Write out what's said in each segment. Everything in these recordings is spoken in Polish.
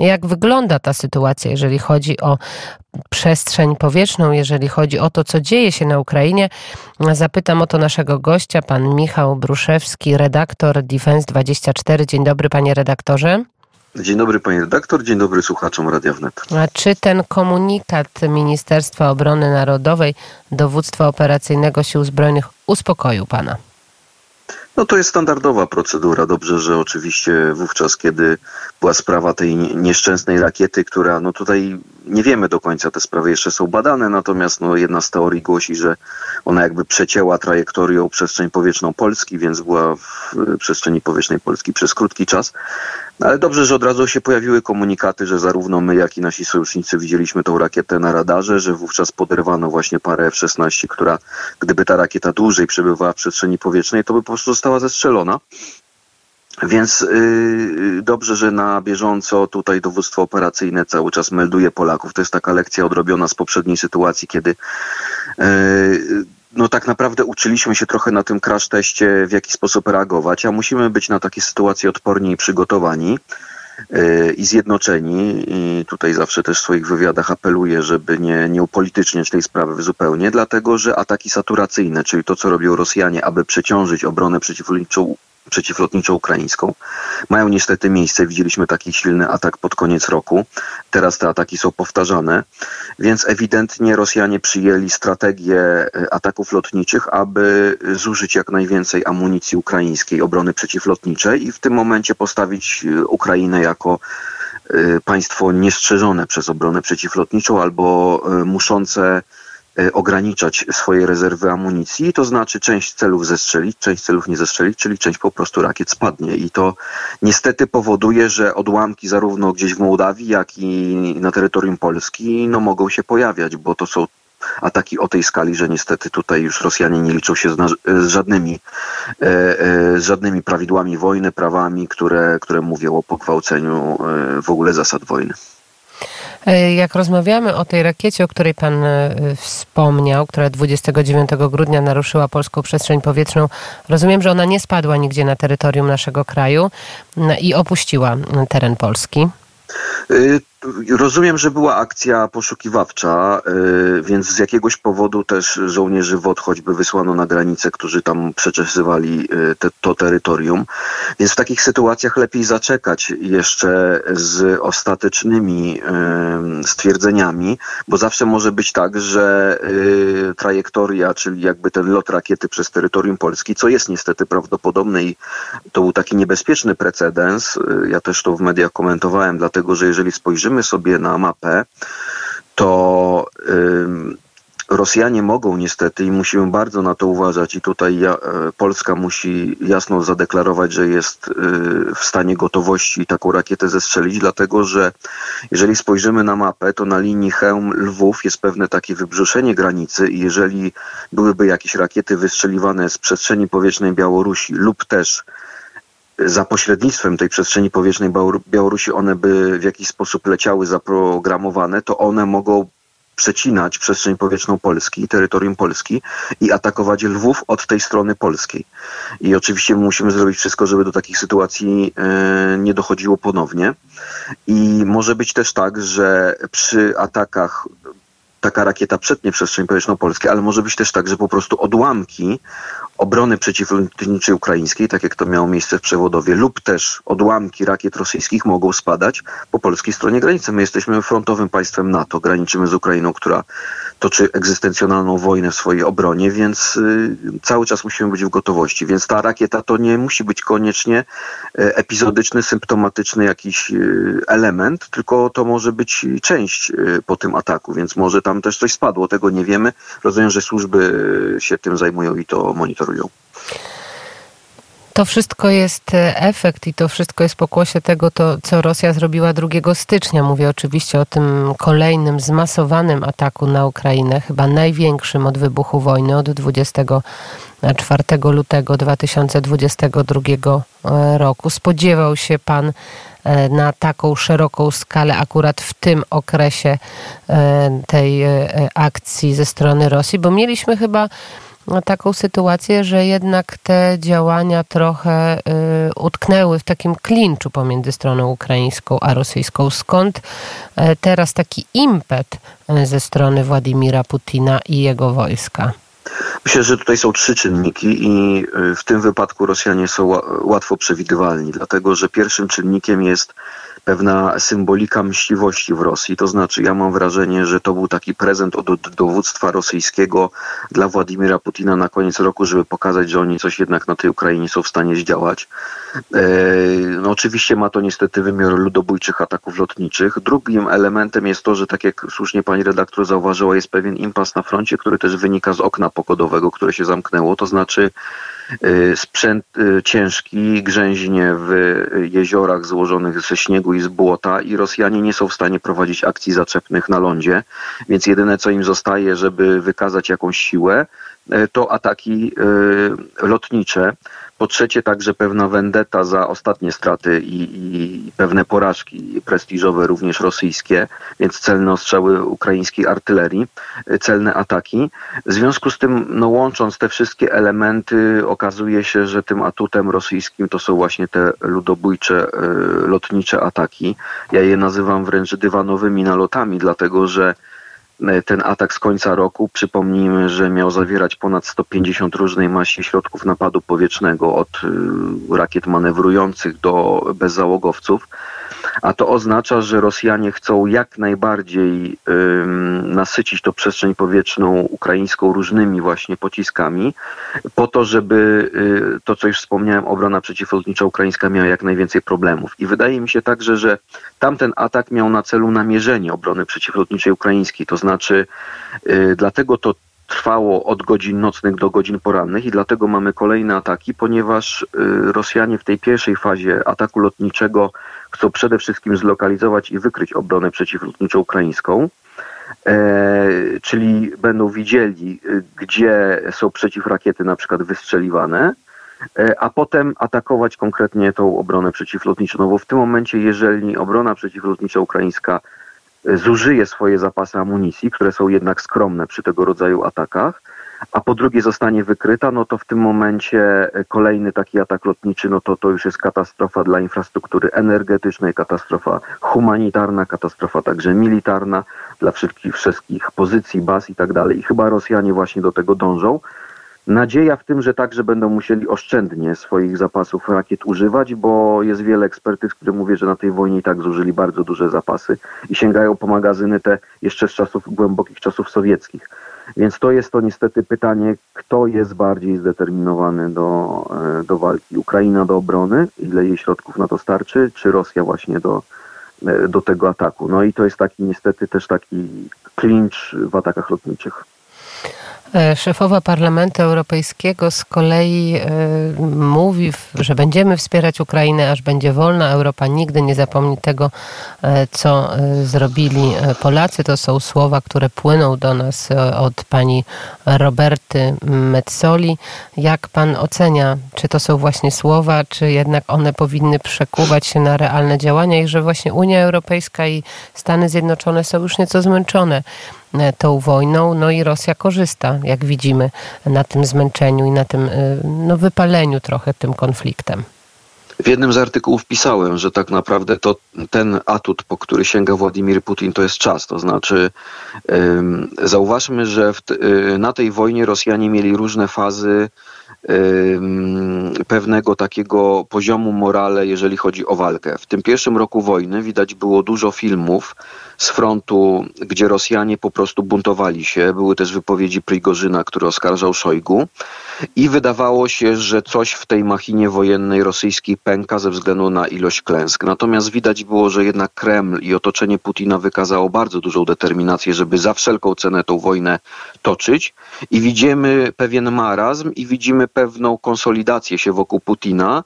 Jak wygląda ta sytuacja, jeżeli chodzi o przestrzeń powietrzną, jeżeli chodzi o to, co dzieje się na Ukrainie? Zapytam o to naszego gościa, pan Michał Bruszewski, redaktor Defense24. Dzień dobry, panie redaktorze. Dzień dobry panie redaktor, dzień dobry słuchaczom Radia Wnet. A czy ten komunikat Ministerstwa Obrony Narodowej, Dowództwa Operacyjnego Sił Zbrojnych uspokoił pana? No to jest standardowa procedura. Dobrze, że oczywiście wówczas, kiedy była sprawa tej nieszczęsnej rakiety, która, no tutaj nie wiemy do końca, te sprawy jeszcze są badane, natomiast no jedna z teorii głosi, że ona jakby przecięła trajektorią przestrzeń powietrzną Polski, więc była w przestrzeni powietrznej Polski przez krótki czas. No ale dobrze, że od razu się pojawiły komunikaty, że zarówno my, jak i nasi sojusznicy widzieliśmy tą rakietę na radarze, że wówczas poderwano właśnie parę F-16, która gdyby ta rakieta dłużej przebywała w przestrzeni powietrznej, to by po prostu została zestrzelona. Więc yy, dobrze, że na bieżąco tutaj dowództwo operacyjne cały czas melduje Polaków. To jest taka lekcja odrobiona z poprzedniej sytuacji, kiedy yy, no tak naprawdę uczyliśmy się trochę na tym crash teście, w jaki sposób reagować, a musimy być na takie sytuacje odporni i przygotowani yy, i zjednoczeni. I tutaj zawsze też w swoich wywiadach apeluję, żeby nie, nie upolityczniać tej sprawy zupełnie, dlatego że ataki saturacyjne, czyli to, co robią Rosjanie, aby przeciążyć obronę przeciwlotniczą przeciwlotniczą ukraińską. Mają niestety miejsce. Widzieliśmy taki silny atak pod koniec roku. Teraz te ataki są powtarzane, więc ewidentnie Rosjanie przyjęli strategię e, ataków lotniczych, aby zużyć jak najwięcej amunicji ukraińskiej, obrony przeciwlotniczej i w tym momencie postawić e, Ukrainę jako e, państwo niestrzeżone przez obronę przeciwlotniczą albo muszące E, ograniczać swoje rezerwy amunicji, to znaczy część celów zestrzelić, część celów nie zestrzelić, czyli część po prostu rakiet spadnie. I to niestety powoduje, że odłamki zarówno gdzieś w Mołdawii, jak i na terytorium Polski no, mogą się pojawiać, bo to są ataki o tej skali, że niestety tutaj już Rosjanie nie liczą się z, z żadnymi, e, e, z żadnymi prawidłami wojny, prawami, które, które mówią o pogwałceniu e, w ogóle zasad wojny. E, jak rozmawiamy o tej rakiecie, o której pan e, wspomniał, która 29 grudnia naruszyła polską przestrzeń powietrzną, rozumiem, że ona nie spadła nigdzie na terytorium naszego kraju i opuściła teren Polski. Y, rozumiem, że była akcja poszukiwawcza, y, więc z jakiegoś powodu też żołnierzy WOD choćby wysłano na granicę, którzy tam przeczesywali y, te, to terytorium. Więc w takich sytuacjach lepiej zaczekać jeszcze z ostatecznymi stwierdzeniami, bo zawsze może być tak, że trajektoria, czyli jakby ten lot rakiety przez terytorium Polski, co jest niestety prawdopodobne i to był taki niebezpieczny precedens, ja też to w mediach komentowałem, dlatego że jeżeli spojrzymy sobie na mapę, to Rosjanie mogą niestety i musimy bardzo na to uważać i tutaj ja, e, Polska musi jasno zadeklarować, że jest e, w stanie gotowości taką rakietę zestrzelić, dlatego że jeżeli spojrzymy na mapę, to na linii Chełm-Lwów jest pewne takie wybrzuszenie granicy i jeżeli byłyby jakieś rakiety wystrzeliwane z przestrzeni powietrznej Białorusi lub też za pośrednictwem tej przestrzeni powietrznej Białorusi one by w jakiś sposób leciały zaprogramowane, to one mogą przecinać przestrzeń powietrzną Polski, terytorium Polski i atakować Lwów od tej strony polskiej. I oczywiście musimy zrobić wszystko, żeby do takich sytuacji e, nie dochodziło ponownie. I może być też tak, że przy atakach taka rakieta przetnie przestrzeń powietrzną Polski, ale może być też tak, że po prostu odłamki obrony przeciwlotniczej ukraińskiej, tak jak to miało miejsce w Przewodowie, lub też odłamki rakiet rosyjskich mogą spadać po polskiej stronie granicy. My jesteśmy frontowym państwem NATO, graniczymy z Ukrainą, która toczy egzystencjonalną wojnę w swojej obronie, więc y, cały czas musimy być w gotowości. Więc ta rakieta to nie musi być koniecznie y, epizodyczny, symptomatyczny jakiś y, element, tylko to może być część po tym ataku, więc może tam też coś spadło, tego nie wiemy. Rozumiem, że służby się tym zajmują i to monitorują. To wszystko jest e, efekt i to wszystko jest pokłosie tego, to, co Rosja zrobiła 2 stycznia. Mówię oczywiście o tym kolejnym zmasowanym ataku na Ukrainę, chyba największym od wybuchu wojny, od 24 lutego 2022 e, roku. Spodziewał się pan e, na taką szeroką skalę akurat w tym okresie tej akcji ze strony Rosji, bo mieliśmy chyba taką sytuację, że jednak te działania trochę y, utknęły w takim klinczu pomiędzy stroną ukraińską a rosyjską. Skąd e, teraz taki impet e, ze strony Władimira Putina i jego wojska? Myślę, że tutaj są trzy czynniki i y, w tym wypadku Rosjanie są łatwo przewidywalni, dlatego że pierwszym czynnikiem jest pewna symbolika mściwości w Rosji. To znaczy, ja mam wrażenie, że to był taki prezent od dowództwa rosyjskiego dla Władimira Putina na koniec roku, żeby pokazać, że oni coś jednak na tej Ukrainie są w stanie zdziałać. E, no oczywiście ma to niestety wymiar ludobójczych ataków lotniczych. Drugim elementem jest to, że tak jak słusznie pani redaktor zauważyła, jest pewien impas na froncie, który też wynika z okna pokodowego, które się zamknęło. To znaczy, sprzęt y, ciężki grzęźnie w jeziorach złożonych ze śniegu i z błota i Rosjanie nie są w stanie prowadzić akcji zaczepnych na lądzie, więc jedyne co im zostaje, żeby wykazać jakąś siłę, y, to ataki lotnicze. Po trzecie także pewna vendetta za ostatnie straty i, i, pewne porażki prestiżowe, również rosyjskie, więc celne ostrzały ukraińskiej artylerii, celne ataki. W związku z tym, no, łącząc te wszystkie elementy, okazuje się, że tym atutem rosyjskim to są właśnie te ludobójcze y, lotnicze ataki. Ja je nazywam wręcz dywanowymi nalotami, dlatego że ten atak z końca roku, przypomnijmy, że miał zawierać ponad 150 różnej maści środków napadu powietrznego, od y, rakiet manewrujących do bezzałogowców a to oznacza, że Rosjanie chcą jak najbardziej ym, nasycić to przestrzeń powietrzną ukraińską różnymi właśnie pociskami, po to, żeby y, to, co już wspomniałem, obrona przeciwlotnicza ukraińska miała jak najwięcej problemów. I wydaje mi się także, że tamten atak miał na celu namierzenie obrony przeciwlotniczej ukraińskiej, to znaczy y, dlatego to trwało od godzin nocnych do godzin porannych i dlatego mamy kolejne ataki, ponieważ y, Rosjanie w tej pierwszej fazie ataku lotniczego chcą przede wszystkim zlokalizować i wykryć obronę przeciwlotniczą ukraińską. E, czyli będą widzieli, y, gdzie są przeciwrakiety na przykład wystrzeliwane, e, a potem atakować konkretnie tą obronę przeciwlotniczą. No bo w tym momencie, jeżeli obrona przeciwlotnicza ukraińska zużyje swoje zapasy amunicji, które są jednak skromne przy tego rodzaju atakach, a po drugie zostanie wykryta, no to w tym momencie kolejny taki atak lotniczy, no to to już jest katastrofa dla infrastruktury energetycznej, katastrofa humanitarna, katastrofa także militarna dla wszystkich, wszystkich pozycji, baz i tak dalej. I chyba Rosjanie właśnie do tego dążą. Nadzieja w tym, że także będą musieli oszczędnie swoich zapasów rakiet używać, bo jest wiele ekspertyz, które mówią, że na tej wojnie i tak zużyli bardzo duże zapasy i sięgają po magazyny te jeszcze z czasów głębokich czasów sowieckich. Więc to jest to niestety pytanie, kto jest bardziej zdeterminowany do, e, do walki. Ukraina do obrony, ile jej środków na to starczy, czy Rosja właśnie do, e, do tego ataku. No i to jest taki niestety też taki klincz w atakach lotniczych. E, szefowa Parlamentu Europejskiego z kolei e, mówi, że będziemy wspierać Ukrainę, aż będzie wolna. Europa nigdy nie zapomni tego, e, co zrobili Polacy. To są słowa, które płyną do nas od pani Roberty Metzoli. Jak pan ocenia, czy to są właśnie słowa, czy jednak one powinny przekuwać się na realne działania i że właśnie Unia Europejska i Stany Zjednoczone są już nieco zmęczone tą wojną, no i Rosja korzysta, jak widzimy, na tym zmęczeniu i na tym e, no, wypaleniu trochę tym konfliktem. W jednym z artykułów pisałem, że tak naprawdę to ten atut, po który sięga Władimir Putin, to jest czas. To znaczy, zauważmy, że e, na tej wojnie Rosjanie mieli różne fazy pewnego takiego poziomu morale, jeżeli chodzi o walkę. W tym pierwszym roku wojny widać było dużo filmów z frontu, gdzie Rosjanie po prostu buntowali się. Były też wypowiedzi Prigorzyna, który oskarżał Szojgu i wydawało się, że coś w tej machinie wojennej rosyjskiej pęka ze względu na ilość klęsk. Natomiast widać było, że jednak Kreml i otoczenie Putina wykazało bardzo dużą determinację, żeby za wszelką cenę tą wojnę toczyć i widzimy pewien marazm i widzimy pewną konsolidację się wokół Putina,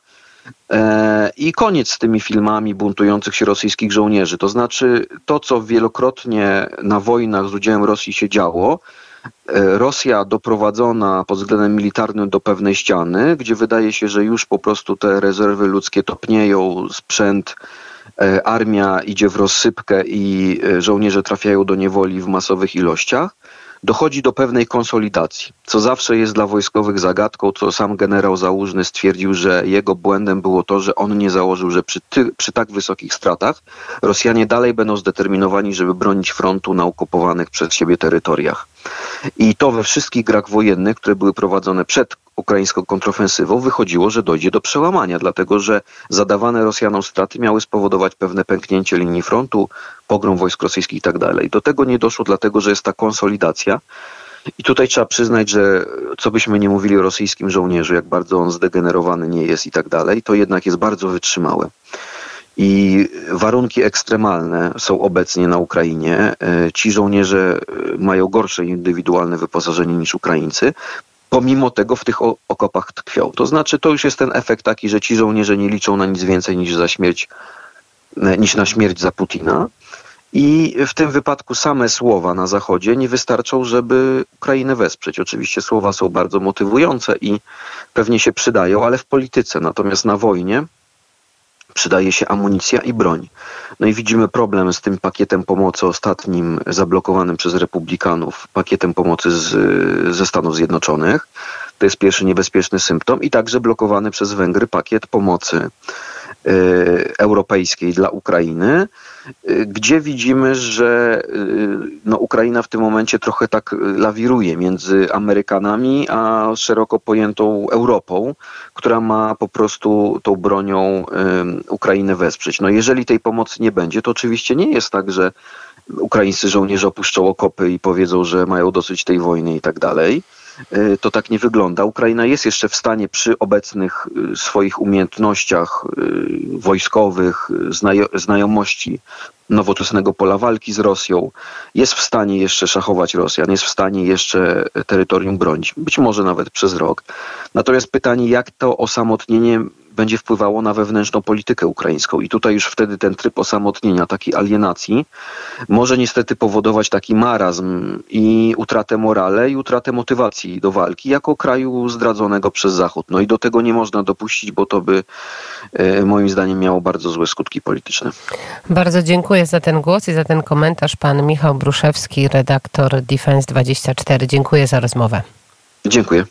E, I koniec z tymi filmami buntujących się rosyjskich żołnierzy. To znaczy to, co wielokrotnie na wojnach z udziałem Rosji się działo, Rosja doprowadzona pod względem militarnym do pewnej ściany, gdzie wydaje się, że już po prostu te rezerwy ludzkie topnieją, sprzęt, e, armia idzie w rozsypkę i żołnierze trafiają do niewoli w masowych ilościach dochodzi do pewnej konsolidacji, co zawsze jest dla wojskowych zagadką, co sam generał Załużny stwierdził, że jego błędem było to, że on nie założył, że przy, ty, przy tak wysokich stratach Rosjanie dalej będą zdeterminowani, żeby bronić frontu na okupowanych przez siebie terytoriach. I to we wszystkich grach wojennych, które były prowadzone przed ukraińską kontrofensywą, wychodziło, że dojdzie do przełamania, dlatego że zadawane Rosjanom straty miały spowodować pewne pęknięcie linii frontu, pogrom wojsk rosyjskich i tak. Do tego nie doszło, dlatego że jest ta konsolidacja. I tutaj trzeba przyznać, że co byśmy nie mówili o rosyjskim żołnierzu, jak bardzo on zdegenerowany nie jest i tak dalej, to jednak jest bardzo wytrzymałe. I warunki ekstremalne są obecnie na Ukrainie. E, ci żołnierze e, mają gorsze indywidualne wyposażenie niż Ukraińcy. Pomimo tego w tych okopach tkwią. To znaczy, to już jest ten efekt taki, że ci żołnierze nie liczą na nic więcej niż za śmierć, e, niż na śmierć za Putina. I w tym wypadku same słowa na Zachodzie nie wystarczą, żeby Ukrainę wesprzeć. Oczywiście słowa są bardzo motywujące i pewnie się przydają, ale w polityce, natomiast na wojnie przydaje się amunicja i broń. No i widzimy problem z tym pakietem pomocy ostatnim zablokowanym przez republikanów, pakietem pomocy z, ze Stanów Zjednoczonych. To jest pierwszy niebezpieczny symptom i także blokowany przez Węgry pakiet pomocy Y, europejskiej dla Ukrainy, gdzie widzimy, że y, no, Ukraina w tym momencie trochę tak lawiruje między Amerykanami a szeroko pojętą Europą, która ma po prostu tą bronią Ukrainę wesprzeć. No jeżeli tej pomocy nie będzie, to oczywiście nie jest tak, że ukraińscy żołnierze opuszczą okopy i powiedzą, że mają dosyć tej wojny i tak dalej to tak nie wygląda. Ukraina jest jeszcze w stanie przy obecnych e, swoich umiejętnościach e, wojskowych, znajomości nowoczesnego pola walki z Rosją, jest w stanie jeszcze szachować Rosjan, jest w stanie jeszcze terytorium bronić, być może nawet przez rok. Natomiast pytanie, jak to osamotnienie będzie wpływało na wewnętrzną politykę ukraińską. I tutaj już wtedy ten tryb osamotnienia, takiej alienacji, może niestety powodować taki marazm i utratę morale i utratę motywacji do walki jako kraju zdradzonego przez Zachód. No i do tego nie można dopuścić, bo to by e, moim zdaniem miało bardzo złe skutki polityczne. Bardzo dziękuję za ten głos i za ten komentarz. Pan Michał Bruszewski, redaktor Defense 24. Dziękuję za rozmowę. Dziękuję.